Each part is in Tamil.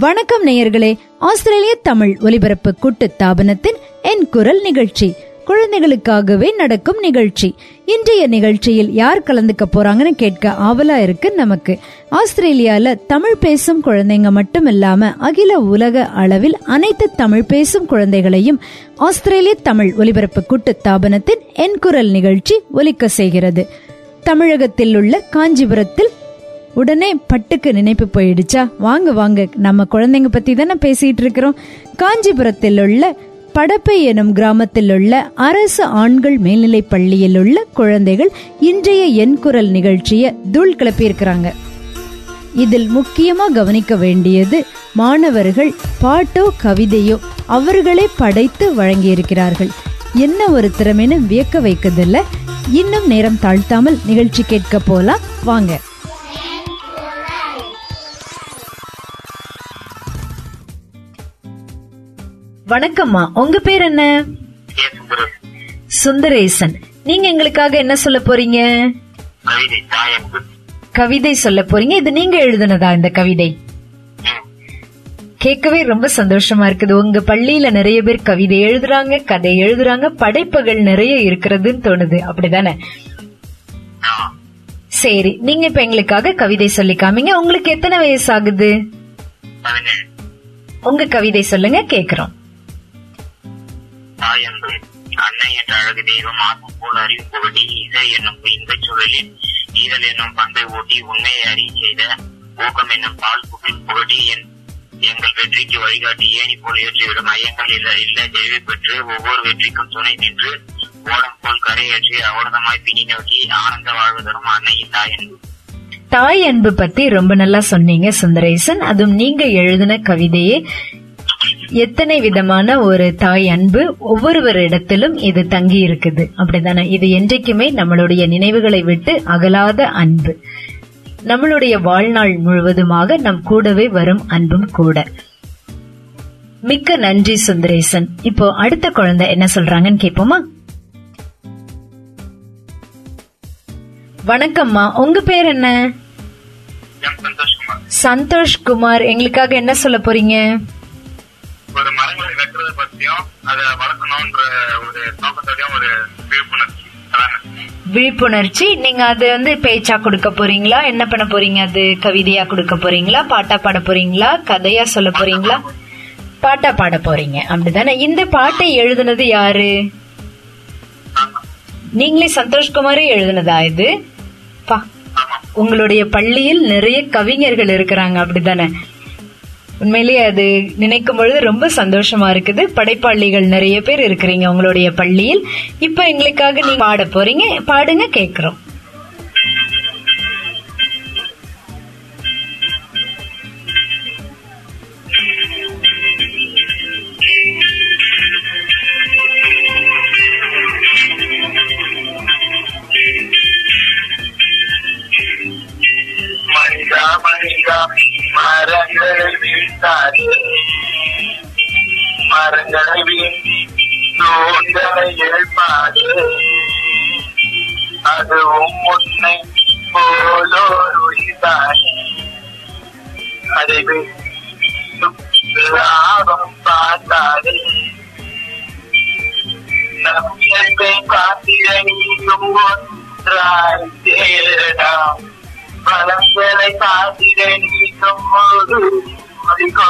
வணக்கம் நேயர்களே ஆஸ்திரேலிய தமிழ் ஒலிபரப்பு கூட்டு தாபனத்தின் என் குரல் நிகழ்ச்சி. குழந்தைகளுக்காகவே நடக்கும் நிகழ்ச்சி. இன்றைய நிகழ்ச்சியில் யார் கலந்துக்க போறாங்கன்னு கேட்க ஆவலா இருக்கு நமக்கு. ஆஸ்திரேலியால தமிழ் பேசும் குழந்தைங்க மட்டும் இல்லாம அகில உலக அளவில் அனைத்து தமிழ் பேசும் குழந்தைகளையும் ஆஸ்திரேலிய தமிழ் ஒலிபரப்பு கூட்டு தாபனத்தின் என் குரல் நிகழ்ச்சி ஒலிக்க செய்கிறது. தமிழகத்தில் உள்ள காஞ்சிபுரத்தில் உடனே பட்டுக்கு நினைப்பு போயிடுச்சா? வாங்க வாங்க நம்ம குழந்தைங்க பத்தி தானே பேசிட்டு இருக்கிறோம். காஞ்சிபுரத்தில் உள்ள படப்பை எனும் கிராமத்தில் உள்ள அரசு ஆண்கள் மேல்நிலை பள்ளியில் உள்ள குழந்தைகள் இன்றைய என் குரல் நிகழ்ச்சியை தூள் கிளப்பியிருக்கிறாங்க. இதில் முக்கியமா கவனிக்க வேண்டியது மாணவர்கள் பாட்டோ கவிதையோ அவர்களே படைத்து வழங்கியிருக்கிறார்கள். என்ன ஒரு திறமைன்னு வியக்க வைக்கதில்ல. இன்னும் நேரம் தாழ்த்தாமல் நிகழ்ச்சி கேட்க போலாம். வாங்க. வணக்கம்மா. உங்க பேர் என்ன? சுந்தரேசன். நீங்க எங்களுக்காக என்ன சொல்ல போறீங்க? கவிதை சொல்ல போறீங்க. இது நீங்க எழுதுனதா இந்த கவிதை? கேட்கவே ரொம்ப சந்தோஷமா இருக்குது. உங்க பள்ளியில நிறைய பேர் கவிதை எழுதுறாங்க கதை எழுதுறாங்க படைப்புகள் நிறைய இருக்கிறதுன்னு தோணுது. அப்படிதானே? சரி நீங்க இப்ப எங்களுக்காக கவிதை சொல்லி காமிங்க. உங்களுக்கு எத்தனை வயசு ஆகுது? உங்க கவிதை சொல்லுங்க கேக்குறோம். தாய் தாயன்பு அன்னை என்ற அழகு தெய்வம் ஆத்ம போல் அறிவு புகட்டி இசை என்னும் இன்பச் சூழலில் ஈதல் என்னும் பண்பை ஓட்டி உண்மையை அறிய செய்த ஊக்கம் என்னும் பால் புகழ் புகட்டி என் எங்கள் வெற்றிக்கு வழிகாட்டி ஏணி போல் ஏற்றிவிடும் ஐயங்கள் இல்ல இல்ல தெளிவு பெற்று ஒவ்வொரு வெற்றிக்கும் துணை நின்று ஓடம் போல் கரையேற்றி அவரதமாய் பின்னி நோக்கி ஆனந்த வாழ்வு தரும் அன்னையின் தாயன்பு தாய் அன்பு பத்தி ரொம்ப நல்லா சொன்னீங்க சுந்தரேசன். அதுவும் நீங்க எழுதின கவிதையே. எத்தனை விதமான ஒரு தாய் அன்பு ஒவ்வொருவரிடத்திலும் இது தங்கி இருக்குது அப்படிதானே? இது என்றைக்குமே நம்மளுடைய நினைவுகளை விட்டு அகலாத அன்பு. நம்மளுடைய வாழ்நாள் முழுவதுமாக நம் கூடவே வரும் அன்பும் கூட. மிக்க நன்றி சுந்தரேசன். இப்போ அடுத்த குழந்தை என்ன சொல்றாங்கன்னு கேட்போமா? வணக்கம்மா. உங்க பேர் என்ன? சந்தோஷ் குமார் எங்களுக்காக என்ன சொல்ல போறீங்க? ஒரு மரங்களை வெட்டுறதை பத்தியும் அதை வளர்க்கணும்ன்ற ஒரு நோக்கத்தோடயும் ஒரு விழிப்புணர்ச்சி. விழிப்புணர்ச்சி. நீங்க அது வந்து பேச்சா கொடுக்க போறீங்களா? என்ன பண்ண போறீங்க? அது கவிதையா கொடுக்க போறீங்களா? பாட்டா பாட போறீங்களா? கதையா சொல்ல போறீங்களா? பாட்டா பாட போறீங்க. அப்படிதானே? இந்த பாட்டை எழுதுனது யாரு? நீங்களே சந்தோஷ்குமாரே எழுதுனதா இது? உங்களுடைய பள்ளியில் நிறைய கவிஞர்கள் இருக்கிறாங்க. அப்படிதானே? உண்மையிலேயே அது நினைக்கும் பொழுது ரொம்ப சந்தோஷமா இருக்குது. படைப்பாளிகள் நிறைய பேர் இருக்கிறீங்க உங்களுடைய பள்ளியில். இப்ப எங்களுக்காக நீங்க பாட போறீங்க. பாடுங்க கேக்குறோம். மொழி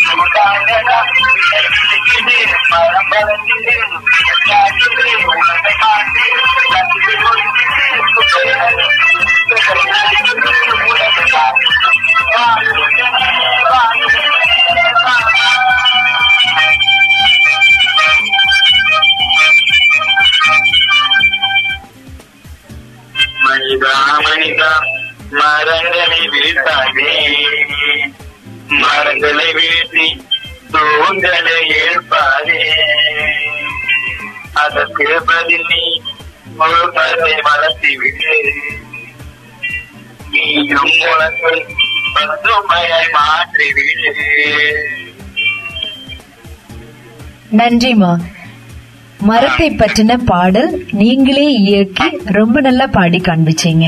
இழந்த சூடானதா இது மரம் வளர்ந்தது காற்று உலகை காற்று நன்றி உலகை காற்று மனிதா மனிதா மரங்களை வீழ்த்தாதே மரங்களை வீழ்த்தி தூண்களை ஏற்பாதே. அதற்கு பதில் நீ முழுவதை வளர்த்தி விடு நீயும் உனக்கு பசுமையை மாற்றி விடு நன்றிமா மரத்தை பற்றின பாடல் நீங்களே இயக்கி ரொம்ப நல்லா பாடி காண்பிச்சீங்க.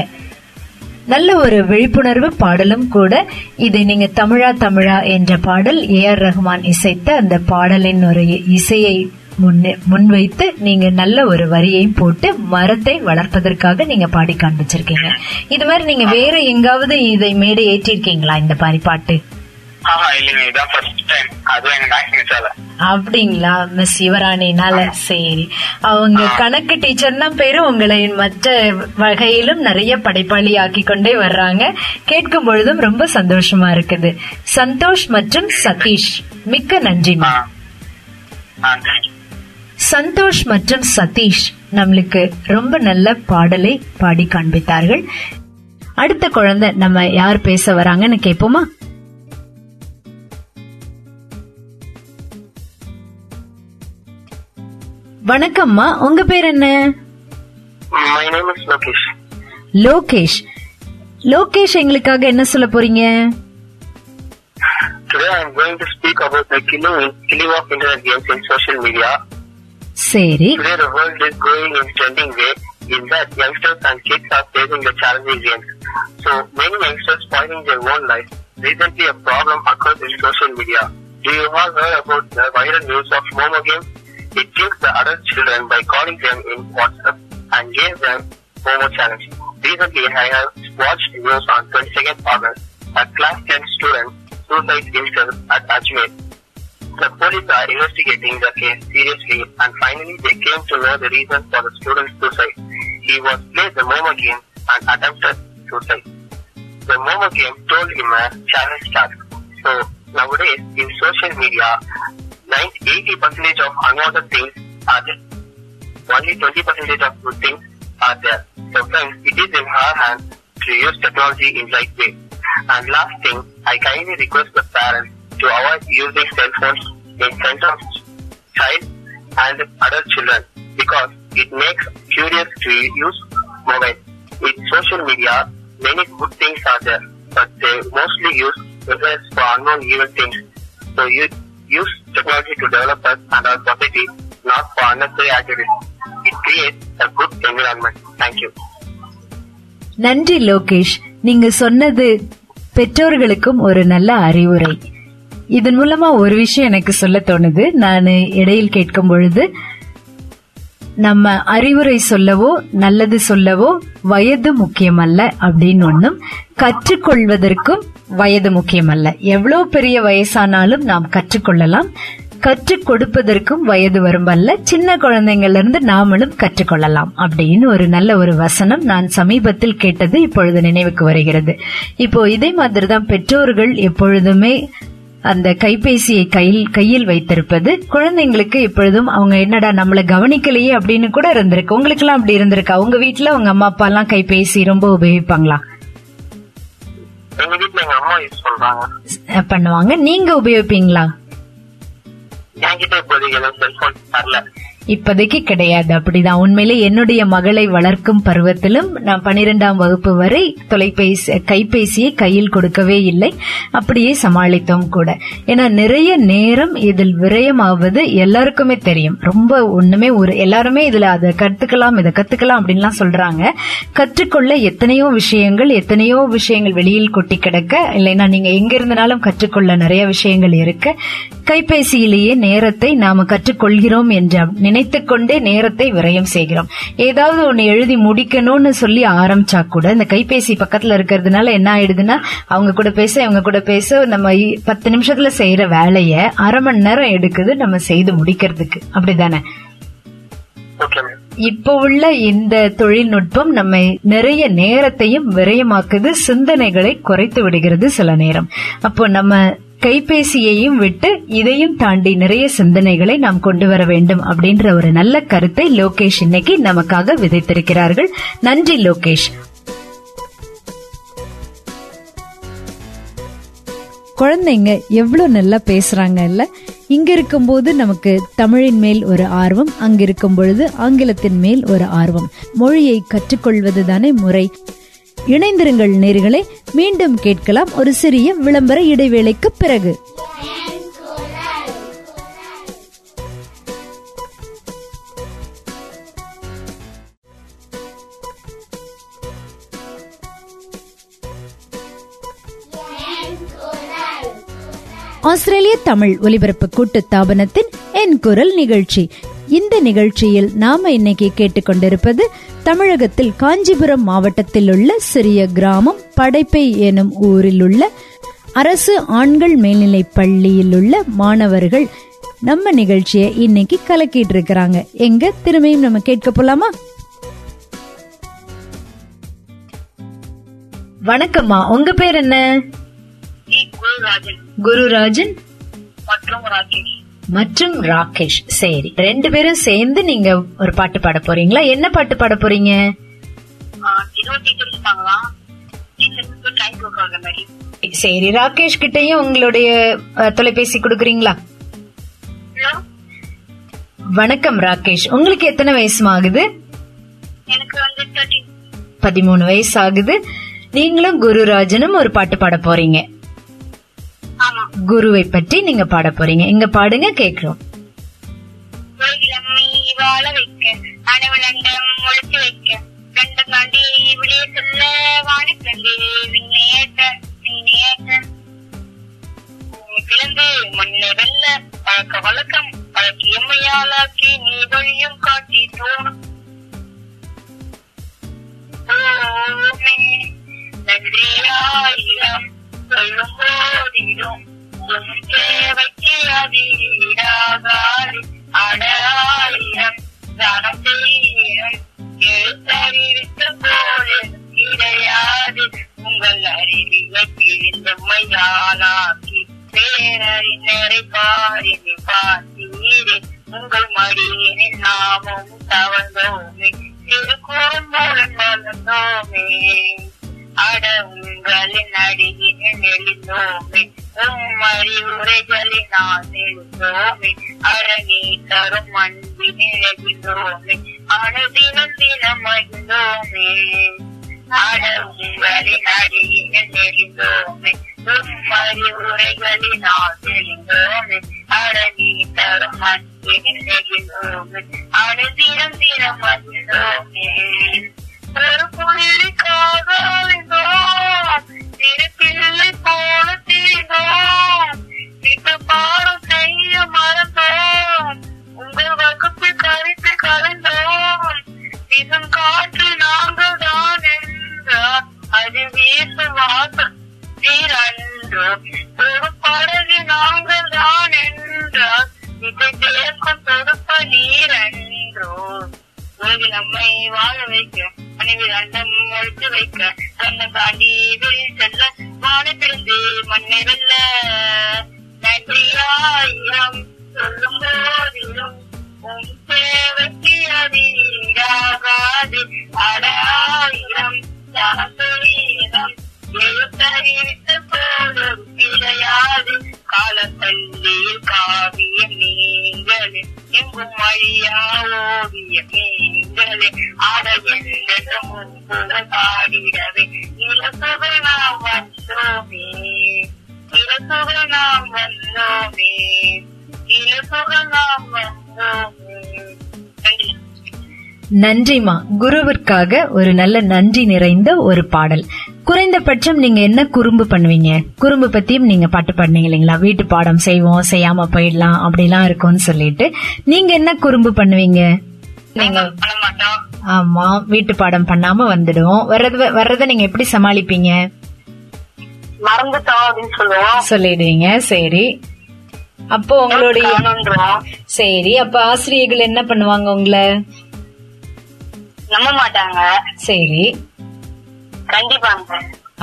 நல்ல ஒரு விழிப்புணர்வு பாடலும் கூட. இது நீங்க தமிழா தமிழா என்ற பாடல் ஏ ஆர் ரஹ்மான் இசைத்த அந்த பாடலின் ஒரு இசையை முன்னே- முன்வைத்து நீங்க நல்ல ஒரு வரியையும் போட்டு மரத்தை வளர்ப்பதற்காக நீங்க பாடி காண்பிச்சிருக்கீங்க. இது மாதிரி நீங்க வேற எங்காவது இதை மேடை ஏற்றிருக்கீங்களா இந்த மாதிரி பாட்டு அப்படிங்களா மிஸ் யுவராணினால? சரி. அவங்க கணக்கு டீச்சர்னா பேரு உங்களை மற்ற வகையிலும் நிறைய படைப்பாளி ஆக்கி கொண்டே வர்றாங்க. கேட்கும் பொழுதும் ரொம்ப சந்தோஷமா இருக்குது. சந்தோஷ் மற்றும் சதீஷ் மிக்க நன்றிமா தேங்க்யூ சந்தோஷ் மற்றும் சதீஷ் நம்மளுக்கு ரொம்ப நல்ல பாடலை பாடி காண்பித்தார்கள். அடுத்த குழந்தை நம்ம யார் பேச வராங்கன்னு கேட்போமா? வணக்கம்மா உங்க பேர் என்ன my name is Lokesh Lokesh Lokesh எங்களுக்காக என்ன சொல்ல போறீங்க Today I am going to speak about the killing, killing of internet games in social media. சரி Today the world is going in trending way in that youngsters and kids are facing the challenging games. So many youngsters spoiling their own life. Recently a problem occurs in social media. Do you all heard about the viral news of Momo game? It kills the adult children by calling them in WhatsApp and gave them Momo challenge. Recently I have watched news on 22nd August. A class 10 student suicide himself at Ajmer. The police are investigating the case seriously and finally they came to know the reason for the student's suicide. He was played the Momo game and attempted suicide. The Momo game told him a challenge task. So nowadays in social media, 90, 80% of unwanted things are there. Only 20% of good things are there. So friends, it is in our hands to use technology in right way. And last thing, I kindly request the parents to avoid using cell phones in front of child and adult children because it makes curious to use mobile. In social media, many good things are there, but they mostly use for unknown evil things. So you use technology to develop us and our society, not for unnecessary activities. It creates a good environment. Thank you. நன்றி லோகேஷ் நீங்க சொன்னது பெற்றோர்களுக்கும் ஒரு நல்ல அறிவுரை இதன் மூலமா ஒரு விஷயம் எனக்கு சொல்ல தோணுது நான் இடையில் கேட்கும் பொழுது நம்ம அறிவுரை சொல்லவோ நல்லது சொல்லவோ வயது முக்கியமல்ல அப்படின்னு ஒண்ணும் கற்றுக்கொள்வதற்கும் வயது முக்கியமல்ல. எவ்வளவு பெரிய வயசானாலும் நாம் கற்றுக்கொள்ளலாம். கற்றுக் கொடுப்பதற்கும் வயது வரும்பல்ல சின்ன குழந்தைங்கள்ல இருந்து நாமளும் கற்றுக்கொள்ளலாம் அப்படின்னு ஒரு நல்ல ஒரு வசனம் நான் சமீபத்தில் கேட்டது இப்பொழுது நினைவுக்கு வருகிறது. இப்போ இதே மாதிரி தான் பெற்றோர்கள் எப்பொழுதுமே அந்த கைபேசியை கையில் கையில் வைத்திருப்பது குழந்தைங்களுக்கு எப்பொழுதும் அவங்க என்னடா நம்மள கவனிக்கலையே அப்படின்னு கூட இருந்திருக்கு. உங்களுக்கு எல்லாம் அப்படி இருந்திருக்கா? உங்க வீட்ல உங்க அம்மா அப்பா எல்லாம் கைபேசி ரொம்ப உபயோகிப்பாங்களா? வீட்டுல பண்ணுவாங்க. நீங்க உபயோகிப்பீங்களா? இப்போதைக்கு கிடையாது. அப்படிதான். உண்மையிலே என்னுடைய மகளை வளர்க்கும் பருவத்திலும் நான் பனிரெண்டாம் வகுப்பு வரை தொலைபேசி கைபேசியை கையில் கொடுக்கவே இல்லை. அப்படியே சமாளித்தோம் கூட. ஏன்னா நிறைய நேரம் இதில் விரயமாவது எல்லாருக்குமே தெரியும். ரொம்ப ஒண்ணுமே ஒரு எல்லாருமே இதுல அதை கத்துக்கலாம் இதை கத்துக்கலாம் அப்படின்லாம் சொல்றாங்க. கற்றுக்கொள்ள எத்தனையோ விஷயங்கள் எத்தனையோ விஷயங்கள் வெளியில் கொட்டி கிடக்க இல்லைன்னா நீங்க எங்க இருந்தாலும் கற்றுக்கொள்ள நிறைய விஷயங்கள் இருக்கு. கைபேசியிலேயே நேரத்தை நாம கற்றுக்கொள்கிறோம் என்று நினைத்துக் கொண்டே நேரத்தை விரயம் செய்கிறோம். ஏதாவது ஒண்ணு எழுதி முடிக்கணும்னு சொல்லி ஆரம்பிச்சா கூட இந்த கைபேசி பக்கத்துல இருக்கிறதுனால என்ன ஆயிடுதுன்னா அவங்க கூட பேச இவங்க கூட பேச நம்ம பத்து நிமிஷத்துல செய்யற வேலைய அரை மணி நேரம் எடுக்குது நம்ம செய்து முடிக்கிறதுக்கு. அப்படிதானே? ஓகே இப்போ உள்ள இந்த தொழில்நுட்பம் நம்மை நிறைய நேரத்தையும் விரயமாக்குது சிந்தனைகளை குறைத்து விடுகிறது சில நேரம். அப்போ நம்ம கைபேசியையும் விட்டு இதையும் தாண்டி நிறைய சிந்தனைகளை நாம் கொண்டு வர வேண்டும் அப்படின்ற ஒரு நல்ல கருத்தை லோகேஷ் இன்னைக்கு நமக்காக விதைத்திருக்கிறார்கள். நன்றி லோகேஷ். குழந்தைங்க எவ்வளவு நல்லா பேசுறாங்க இல்ல? இங்க இருக்கும்போது நமக்கு தமிழின் மேல் ஒரு ஆர்வம் அங்கிருக்கும் பொழுது ஆங்கிலத்தின் மேல் ஒரு ஆர்வம். மொழியை கற்றுக்கொள்வது தானே முறை. இணைந்திருங்கள் நேர்களை மீண்டும் கேட்கலாம் ஒரு சிறிய விளம்பர இடைவேளைக்கு பிறகு. ஆஸ்திரேலிய தமிழ் ஒலிபரப்பு கூட்டு தாபனத்தின் என் குரல் நிகழ்ச்சி. இந்த நிகழ்ச்சியில் நாம இன்னைக்கு கேட்டுக்கொண்டிருப்பது தமிழகத்தில் காஞ்சிபுரம் மாவட்டத்தில் உள்ள சிறிய கிராமம் படைப்பை எனும் ஊரில் உள்ள அரசு ஆண்கள் மேல்நிலைப் பள்ளியில் உள்ள மாணவர்கள் நம்ம நிகழ்ச்சியை இன்னைக்கு கலக்கிட்டு இருக்கிறாங்க எங்க திரும்பியும் நம்ம கேட்க போலாமா? வணக்கம்மா. உங்க பேர் என்ன? குருராஜன். மற்றும் ராகேஷ். மற்றும் ராகேஷ் சரி. ரெண்டு பேரும் சேர்ந்து நீங்க ஒரு பாட்டு பாட போறீங்களா? என்ன பாட்டு பாட போறீங்க? சரி ராகேஷ் கிட்டயும் உங்களுடைய தொலைபேசி கொடுக்குறீங்களா? வணக்கம் ராகேஷ். உங்களுக்கு எத்தனை வயசு ஆகுது பதிமூணு வயசு ஆகுது நீங்களும் குருராஜனும் ஒரு பாட்டு பாட போறீங்க. குருவை பற்றி நீங்க பாட போறீங்க. இங்க பாடுங்க கேக்குறோம் வாழ வைக்க அணுவிலண்டம் ஒழிச்சு வைக்க கண்டம் தாண்டி விடிய சொல்ல வானக்கண்டு விண்ணேற்ற விண்ணேற்ற. பிளந்து மண்ணை வெல்ல பழக்க வழக்கம் பழக்கி எம்மையாளாக்கி நீ நெளிந்தோமே அட நீ தரும் அன்பினில் எழுந்தோமே அனுதினம் தினம் மகிழ்ந்தோமே அடவுகளின் அடியில் நெறிந்தோமே நெளிந்தோமே உம் அறிவுரைகளினால் நெளிந்தோமே தரும் அன்பினில் நெகிழ்ந்தோமே தினம் மகிழ்ந்தோமே ஒரு புள்ளிக்காக அழிந்தோம் திருப்பிள்ளை போல தீர்ந்தோம் இப்ப பாடம் செய்ய மறந்தோம். உங்கள் வகுப்பில் கருத்து கலந்தோம். இதன் காற்று நாங்கள் தான் என்றார் அது வீசு வாசம் தீரன்றோ ஒரு படகு நாங்கள் தான் என்றார் இதை சேர்க்கும் தொடுப்ப நீரன்றோ. உலகில் நம்மை வாழ வைக்க மனைவி அண்டம் ஒழித்து வைக்க தன்னம் தாண்டி வெளியில் செல்ல வானத்திலிருந்து மண்ணை வெல்ல. நன்றியாயிரம் சொல்லும் போதிலும் உன் சேவைக்கு அதீடாகாது அடாயிரம் தாசீனம் எழுத்தறிவித்த போதும் கிடையாது காலப்பள்ளியில் காவியம் நீங்களே எங்கும் மழியா ஓவியம் நீங்களே. ஆட எந்த பாடிடவே. நன்றிமா குருவிற்காக ஒரு நல்ல நன்றி நிறைந்த ஒரு பாடல். குறைந்தபட்சம் நீங்க என்ன குறும்பு பண்ணுவீங்க? குறும்பு பத்தியும் நீங்க பாட்டு பாடுனீங்க இல்லைங்களா? வீட்டு பாடம் செய்வோம் செய்யாம போயிடலாம் அப்படிலாம் இருக்கும்னு சொல்லிட்டு. நீங்க என்ன குறும்பு பண்ணுவீங்க? நீங்க ஆமா வீட்டு பாடம் பண்ணாம வந்துடுவோம். வர்றது வர்றத நீங்க எப்படி சமாளிப்பீங்க? சொல்லிடுவீங்க சரி. அப்போ உங்களுடைய சரி அப்ப ஆசிரியர்கள் என்ன பண்ணுவாங்க உங்களை? நம்ப மாட்டாங்க சரி. கண்டிப்பாங்க.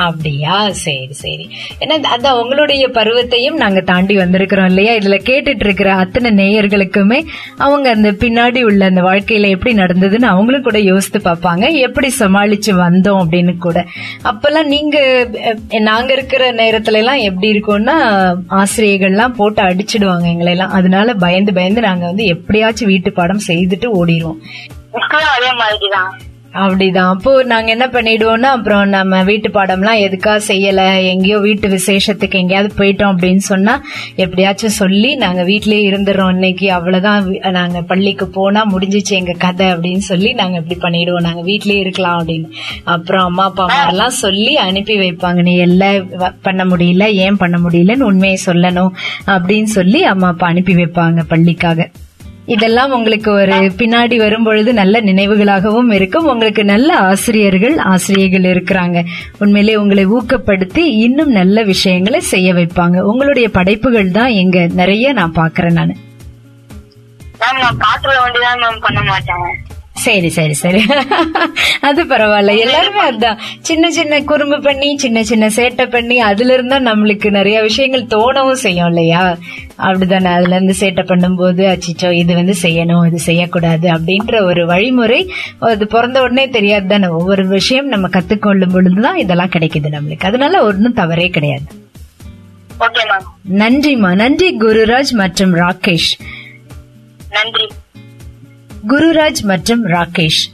அப்படியா? சரி சரி. ஏன்னா அதான் உங்களுடைய பருவத்தையும் நாங்க தாண்டி வந்திருக்கிறோம் இல்லையா? இதுல கேட்டுட்டு இருக்கிற அத்தனை நேயர்களுக்குமே அவங்க அந்த பின்னாடி உள்ள அந்த வாழ்க்கையில எப்படி நடந்ததுன்னு அவங்களும் கூட யோசித்து பார்ப்பாங்க. எப்படி சமாளிச்சு வந்தோம் அப்படின்னு கூட. அப்பெல்லாம் நீங்க நாங்க இருக்கிற நேரத்துல எல்லாம் எப்படி இருக்கும்னா ஆசிரியர்கள்லாம் போட்டு அடிச்சிடுவாங்க எங்களை எல்லாம். அதனால பயந்து பயந்து நாங்க வந்து எப்படியாச்சும் வீட்டு பாடம் செய்துட்டு ஓடிடுவோம் அதே மாதிரிதான். அப்படிதான். அப்போ நாங்க என்ன பண்ணிடுவோம்னா அப்புறம் நம்ம வீட்டு பாடம்லாம் எதுக்கா செய்யல எங்கேயோ வீட்டு விசேஷத்துக்கு எங்கேயாவது போயிட்டோம் அப்படின்னு சொன்னா எப்படியாச்சும் சொல்லி நாங்க வீட்லயே இருந்துடுறோம் இன்னைக்கு. அவ்வளவுதான் நாங்க பள்ளிக்கு போனா முடிஞ்சிச்சு எங்க கதை அப்படின்னு சொல்லி நாங்க இப்படி பண்ணிடுவோம். நாங்க வீட்லயே இருக்கலாம் அப்படின்னு. அப்புறம் அம்மா அப்பா அம்மா எல்லாம் சொல்லி அனுப்பி வைப்பாங்க. நீ எல்லாம் வ- பண்ண முடியல ஏன் பண்ண முடியலன்னு உண்மையை சொல்லணும் அப்படின்னு சொல்லி அம்மா அப்பா அனுப்பி வைப்பாங்க பள்ளிக்காக. இதெல்லாம் உங்களுக்கு ஒரு பின்னாடி வரும்பொழுது நல்ல நினைவுகளாகவும் இருக்கும். உங்களுக்கு நல்ல ஆசிரியர்கள் ஆசிரியர்கள் இருக்கிறாங்க. உண்மையிலே உங்களை ஊக்கப்படுத்தி இன்னும் நல்ல விஷயங்களை செய்ய வைப்பாங்க. உங்களுடைய படைப்புகள் தான் எங்க நிறைய நான் பாக்குறேன் நான். மேம் நான் பாட்டுல வேண்டிதான் மேம் பண்ண மாட்டேன். சரி சரி சரி. அது பரவாயில்ல. எல்லாருமே அதான். சின்ன சின்ன குறும்பு பண்ணி சின்ன சின்ன சேட்டை பண்ணி அதுல இருந்தா நம்மளுக்கு நிறைய விஷயங்கள் தோணவும் செய்யும் இல்லையா? அப்படிதானே. அதுல இருந்து சேட்டை பண்ணும்போது அச்சிச்சோ இது வந்து செய்யணும் இது செய்யக்கூடாது அப்படின்ற ஒரு வழிமுறை அது பிறந்த உடனே தெரியாது தானே ஒவ்வொரு விஷயம் நம்ம கத்துக்கொள்ளும் பொழுதுதான் இதெல்லாம் கிடைக்குது நம்மளுக்கு. அதனால ஒன்றும் தவறே கிடையாது. நன்றிமா நன்றி குருராஜ் மற்றும் ராகேஷ். நன்றி. குருராஜ் மற்றும் ராகேஷ்.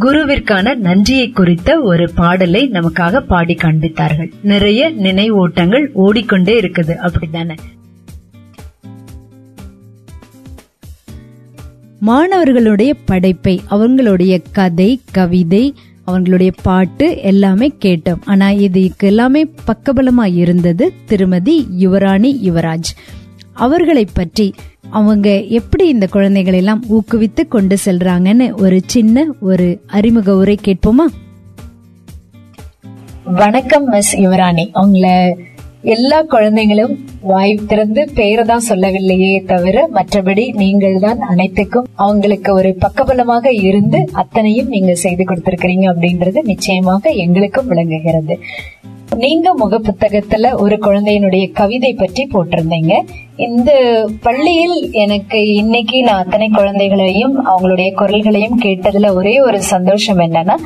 குருவிற்கான நன்றியை குறித்த ஒரு பாடலை நமக்காக பாடி காண்பித்தார்கள். நிறைய நினைவூட்டங்கள் ஓடிக்கொண்டே இருக்குது. அப்படித்தானே? மாணவர்களுடைய படைப்பை அவங்களுடைய கதை கவிதை அவங்களுடைய பாட்டு எல்லாமே கேட்டோம். ஆனா இதுக்கு எல்லாமே பக்கபலமா இருந்தது திருமதி யுவராணி யுவராஜ். அவர்களை பற்றி அவங்க எப்படி இந்த குழந்தைகளை எல்லாம் ஊக்குவித்து கொண்டு செல்றாங்கன்னு ஒரு சின்ன ஒரு அறிமுக உரை கேட்போமா? வணக்கம் மிஸ் யுவராணி. உங்களை எல்லா குழந்தைங்களும் வாய் திறந்து பேரை தான் சொல்லவில்லையே தவிர மற்றபடி நீங்கள் தான் அனைத்துக்கும் அவங்களுக்கு ஒரு பக்கபலமாக இருந்து அத்தனையும் நீங்க செய்து கொடுத்திருக்கிறீங்க அப்படின்றது நிச்சயமாக எங்களுக்கும் விளங்குகிறது. நீங்க முக புத்தகத்துல ஒரு குழந்தையினுடைய கவிதை பற்றி போட்டிருந்தீங்க. இந்த பள்ளியில் எனக்கு இன்னைக்கு நான் அத்தனை குழந்தைகளையும் அவங்களுடைய குரல்களையும் கேட்டதுல ஒரே ஒரு சந்தோஷம் என்னன்னா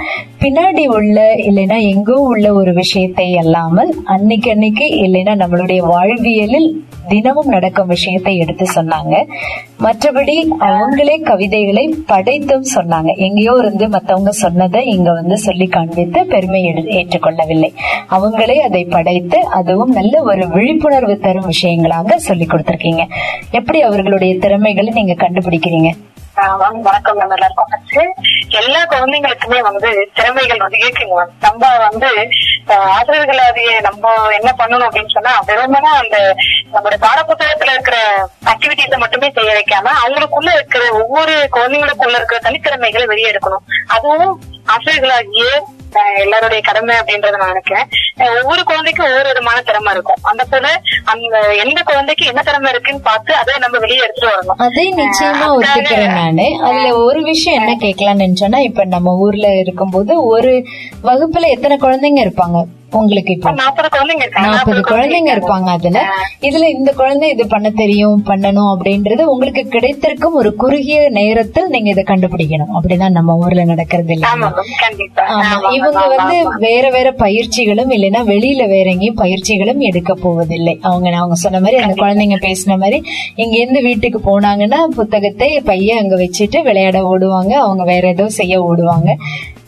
பின்னாடி உள்ள இல்லைன்னா எங்கோ உள்ள ஒரு விஷயத்தை அல்லாமல் அன்னைக்கு அன்னைக்கு இல்லைன்னா நம்மளுடைய வாழ்வியலில் தினமும் நடக்கும் விஷயத்தை எடுத்து சொன்னாங்க. மற்றபடி அவங்களே கவிதைகளை படைத்தும் சொன்னாங்க. எங்கேயோ இருந்து மத்தவங்க சொன்னதை இங்க வந்து சொல்லி காண்பித்து பெருமை ஏற்றுக்கொள்ளவில்லை. அவங்களே அதை படைத்து அதுவும் நல்ல ஒரு விழிப்புணர்வு தரும் விஷயங்களாக சொல்லி கொடுத்திருக்கீங்க. எப்படி அவர்களுடைய திறமைகளை நீங்க கண்டுபிடிக்கிறீங்க? ஆஹ் மேம் வணக்கம் நம்ம எல்லாருக்கும் ஃபர்ஸ்ட் எல்லா குழந்தைங்களுக்குமே வந்து திறமைகள் வந்து இருக்குங்க மேம் நம்ம வந்து ஆஹ் நம்ம என்ன பண்ணணும் அப்படின்னு சொன்னா வெறுமனா அந்த நம்மளோட பாடப்புத்தகத்துல இருக்கிற ஆக்டிவிட்டிஸை மட்டுமே செய்ய வைக்காம அவங்களுக்குள்ள இருக்கிற ஒவ்வொரு குழந்தைங்களுக்குள்ள இருக்கிற தனித்திறமைகளை வெளியே எடுக்கணும் அதுவும் ஆசிரியர்களாகிய எல்லாருடைய கடமை அப்படின்றத நான் நினைக்கிறேன். ஒவ்வொரு குழந்தைக்கும் ஒவ்வொரு விதமான திறமை இருக்கும். அந்த போல அந்த எந்த குழந்தைக்கு என்ன திறமை இருக்குன்னு பார்த்து அதை நம்ம வெளியே எடுத்துட்டு வரணும். அதை நிச்சயமா ஒத்துக்கிறேன் நானு. அதுல ஒரு விஷயம் என்ன கேட்கலாம்னு நினைச்சோன்னா இப்ப நம்ம ஊர்ல இருக்கும்போது ஒரு வகுப்புல எத்தனை குழந்தைங்க இருப்பாங்க? உங்களுக்கு நாற்பது குழந்தைங்க இருப்பாங்க அதுல. இதுல இந்த குழந்தை இது பண்ண தெரியும் பண்ணணும் அப்படின்றது உங்களுக்கு கிடைத்திருக்கும் ஒரு குறுகிய நேரத்தில் நீங்க இதை கண்டுபிடிக்கணும். அப்படிதான் நம்ம ஊர்ல நடக்கிறது ஆமா, இவங்க வந்து. வேற வேற பயிற்சிகளும் இல்லைன்னா வெளியில வேற எங்கேயும் பயிற்சிகளும் எடுக்க போவதில்லை. அவங்க அவங்க சொன்ன மாதிரி அந்த குழந்தைங்க பேசின மாதிரி இங்க இருந்து வீட்டுக்கு போனாங்கன்னா புத்தகத்தை பைய அங்க வச்சுட்டு விளையாட ஓடுவாங்க. அவங்க வேற ஏதோ செய்ய ஓடுவாங்க.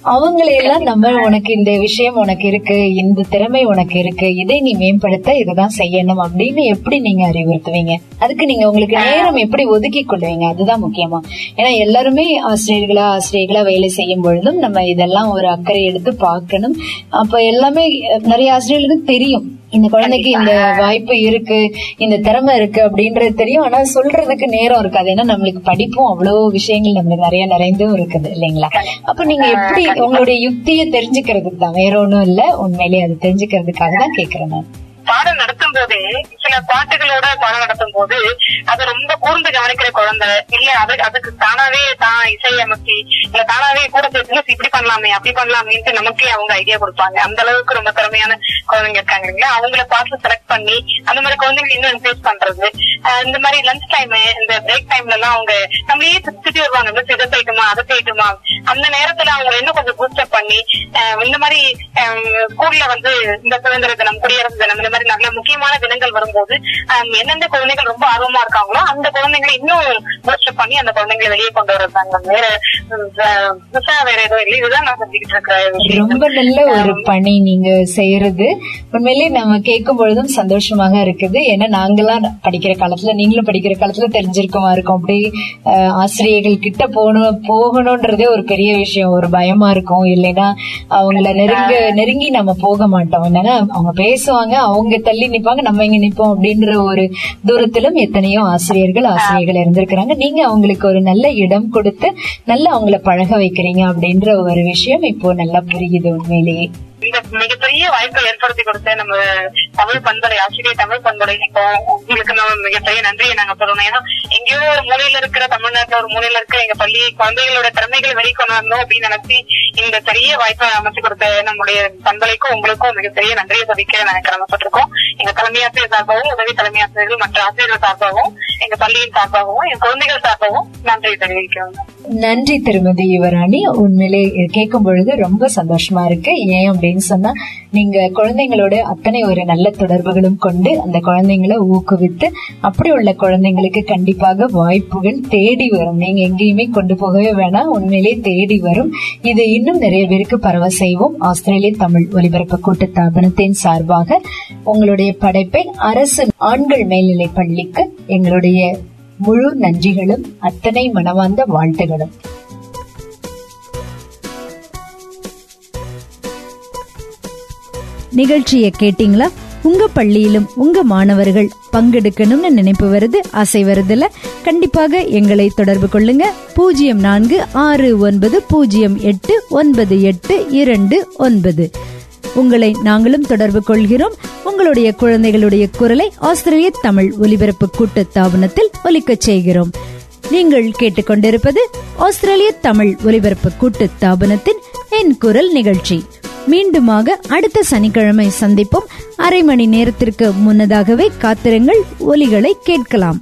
அவங்களையெல்லாம் நம்ம உனக்கு இந்த விஷயம் உனக்கு இருக்கு இந்த திறமை உனக்கு இருக்கு இதை நீ மேம்படுத்த இதுதான் செய்யணும் அப்படின்னு எப்படி நீங்க அறிவுறுத்துவீங்க? அதுக்கு நீங்க உங்களுக்கு நேரம் எப்படி ஒதுக்கி கொள்வீங்க? அதுதான் முக்கியமா. ஏன்னா எல்லாருமே ஆசிரியர்களா ஆசிரியர்களா வேலை செய்யும் பொழுதும் நம்ம இதெல்லாம் ஒரு அக்கறை எடுத்து பார்க்கணும். அப்ப எல்லாமே நிறைய ஆசிரியர்களுக்கு தெரியும். இந்த குழந்தைக்கு இந்த வாய்ப்பு இருக்கு இந்த திறமை இருக்கு அப்படின்றது தெரியும். ஆனா சொல்றதுக்கு நேரம் இருக்காது. ஏன்னா நம்மளுக்கு படிப்பும் அவ்வளவு விஷயங்கள் நம்மளுக்கு நிறைய நிறைந்தும் இருக்குது இல்லைங்களா? அப்ப நீங்க எப்படி உங்களுடைய யுக்தியை தெரிஞ்சுக்கிறதுக்கு தான்? வேற ஒண்ணும் இல்ல. உண்மையிலேயே அது தெரிஞ்சுக்கிறதுக்காக தான் கேக்குறேன் நான். பாடம் நடத்தும் போதே சில பாட்டுகளோட பாடம் நடத்தும் போது அதை ரொம்ப கூர்ந்து கவனிக்கிற குழந்தை இல்ல அது அதுக்கு தானாவே தான் இசையமைச்சு இல்ல தானாவே கூட சேர்த்து இப்படி பண்ணலாமே அப்படி பண்ணலாமேன்ட்டு நமக்கே அவங்க ஐடியா கொடுப்பாங்க. அந்த அளவுக்கு ரொம்ப திறமையான குழந்தைங்க இருக்காங்க இல்லையா அவங்கள பார்த்து செலக்ட் பண்ணி அந்த மாதிரி குழந்தைங்க இன்னும் என்கரேஜ் பண்றது. ஆஹ் இந்த மாதிரி லஞ்ச் டைம் இந்த பிரேக் டைம்ல எல்லாம் அவங்க நம்மளையே சுத்தி வருவாங்க. இதை செய்யட்டுமா அதை செய்யட்டுமா. அந்த நேரத்துல அவங்க இன்னும் கொஞ்சம் பூஸ்டப் பண்ணி ஆஹ் இந்த மாதிரி ஸ்கூல்ல வந்து இந்த சுதந்திர தினம் குடியரசு தினம் இந்த மாதிரி நல்ல முக்கியமான தினங்கள் வரும்போது எந்தெந்த குழந்தைகள் ரொம்ப ஆர்வமா இருக்காங்களோ அந்த குழந்தைங்களை இன்னும் பூஸ்டப் பண்ணி அந்த குழந்தைங்களை வெளியே கொண்டு வர்றாங்க வேற புதுசா வேற எதுவும் இல்லை. இதுதான் நான் செஞ்சுக்கிட்டு இருக்கிற ரொம்ப நல்ல ஒரு பணி நீங்க செய்யறது. உண்மையிலேயே நம்ம கேட்கும் பொழுதும் சந்தோஷமாக இருக்குது. ஏன்னா நாங்கெல்லாம் படிக்கிற காலத்துல நீங்களும் படிக்கிற காலத்துல தெரிஞ்சிருக்கமா இருக்கும். அப்படி ஆசிரியர்கள் கிட்ட போகணும் போகணும்ன்றதே ஒரு பெரிய விஷயம். ஒரு பயமா இருக்கும். இல்லைன்னா அவங்கள நெருங்க நெருங்கி நம்ம போக மாட்டோம். என்னன்னா அவங்க பேசுவாங்க அவங்க தள்ளி நிப்பாங்க நம்ம இங்க நிப்போம் அப்படின்ற ஒரு தூரத்திலும் எத்தனையோ ஆசிரியர்கள் ஆசிரியர்கள் இருந்திருக்கிறாங்க. நீங்க அவங்களுக்கு ஒரு நல்ல இடம் கொடுத்து நல்லா அவங்கள பழக வைக்கிறீங்க அப்படின்ற ஒரு விஷயம் இப்போ நல்லா புரியுது உண்மையிலேயே. இந்த மிகப்பெரிய வாய்ப்பை ஏற்படுத்தி கொடுத்த நம்ம தமிழ் பண்பலை ஆசிரியர் தமிழ் பண்பலை. இப்போ உங்களுக்கு நம்ம மிகப்பெரிய நன்றியை நாங்க சொல்லணும் ஏன்னா எங்கேயோ ஒரு மூலையில இருக்கிற தமிழ்நாட்டுல ஒரு மூலையில இருக்கிற எங்க பள்ளி குழந்தைகளோட திறமைகளை வெளிக்கொண்டு வரணும் அப்படின்னு நினைச்சு இந்த பெரிய வாய்ப்பை அமைச்சு கொடுத்த நம்முடைய பண்பலைக்கும் உங்களுக்கும் மிகப்பெரிய நன்றியை சதிக்க நாங்க கிளம்பப்பட்டிருக்கோம் எங்க தலைமை ஆசிரியர் சார்பாகவும் உதவி தலைமை ஆசிரியர்கள் மற்ற ஆசிரியர்கள் சார்பாகவும் எங்க பள்ளியின் சார்பாகவும் என் குழந்தைகள் சார்பாகவும் நன்றி தெரிவிக்கிறோம். நன்றி திருமதி யுவராணி. உண்மையிலே கேட்கும் பொழுது ரொம்ப சந்தோஷமா இருக்கு. ஏன் அப்படின்னு சொன்னா நீங்க குழந்தைங்களோட அத்தனை ஒரு நல்ல தொடர்புகளும் கொண்டு அந்த குழந்தைங்களை ஊக்குவித்து அப்படி உள்ள குழந்தைங்களுக்கு கண்டிப்பாக வாய்ப்புகள் தேடி வரும். நீங்க எங்கேயுமே கொண்டு போகவே வேணாம். உண்மையிலே தேடி வரும். இது இன்னும் நிறைய பேருக்கு பரவ செய்வோம். ஆஸ்திரேலிய தமிழ் ஒலிபரப்பு கூட்டு தாபனத்தின் சார்பாக உங்களுடைய படைப்பை அரசு ஆண்கள் மேல்நிலை பள்ளிக்கு எங்களுடைய முழு நன்றிகளும் அத்தனை மனவார்ந்த வாழ்த்துகளும். நிகழ்ச்சியை கேட்டீங்களா? உங்க பள்ளியிலும் உங்க மாணவர்கள் பங்கெடுக்கணும்னு நினைப்பு வருது ஆசை வருதுல? கண்டிப்பாக எங்களை தொடர்பு கொள்ளுங்க. பூஜ்ஜியம் நான்கு ஆறு ஒன்பது பூஜ்ஜியம் எட்டு ஒன்பது எட்டு இரண்டு ஒன்பது. உங்களை நாங்களும் தொடர்பு கொள்கிறோம். உங்களுடைய குழந்தைகளுடைய குரலை ஆஸ்திரேலிய தமிழ் ஒலிபரப்பு கூட்டு தாபனத்தில் ஒலிக்கச் செய்கிறோம். நீங்கள் கேட்டுக்கொண்டிருப்பது ஆஸ்திரேலிய தமிழ் ஒலிபரப்பு கூட்டு தாபனத்தின் என் குரல் நிகழ்ச்சி. மீண்டுமாக அடுத்த சனிக்கிழமை சந்திப்போம். அரை மணி நேரத்திற்கு முன்னதாகவே காத்திருங்கள். ஒலிகளை கேட்கலாம்.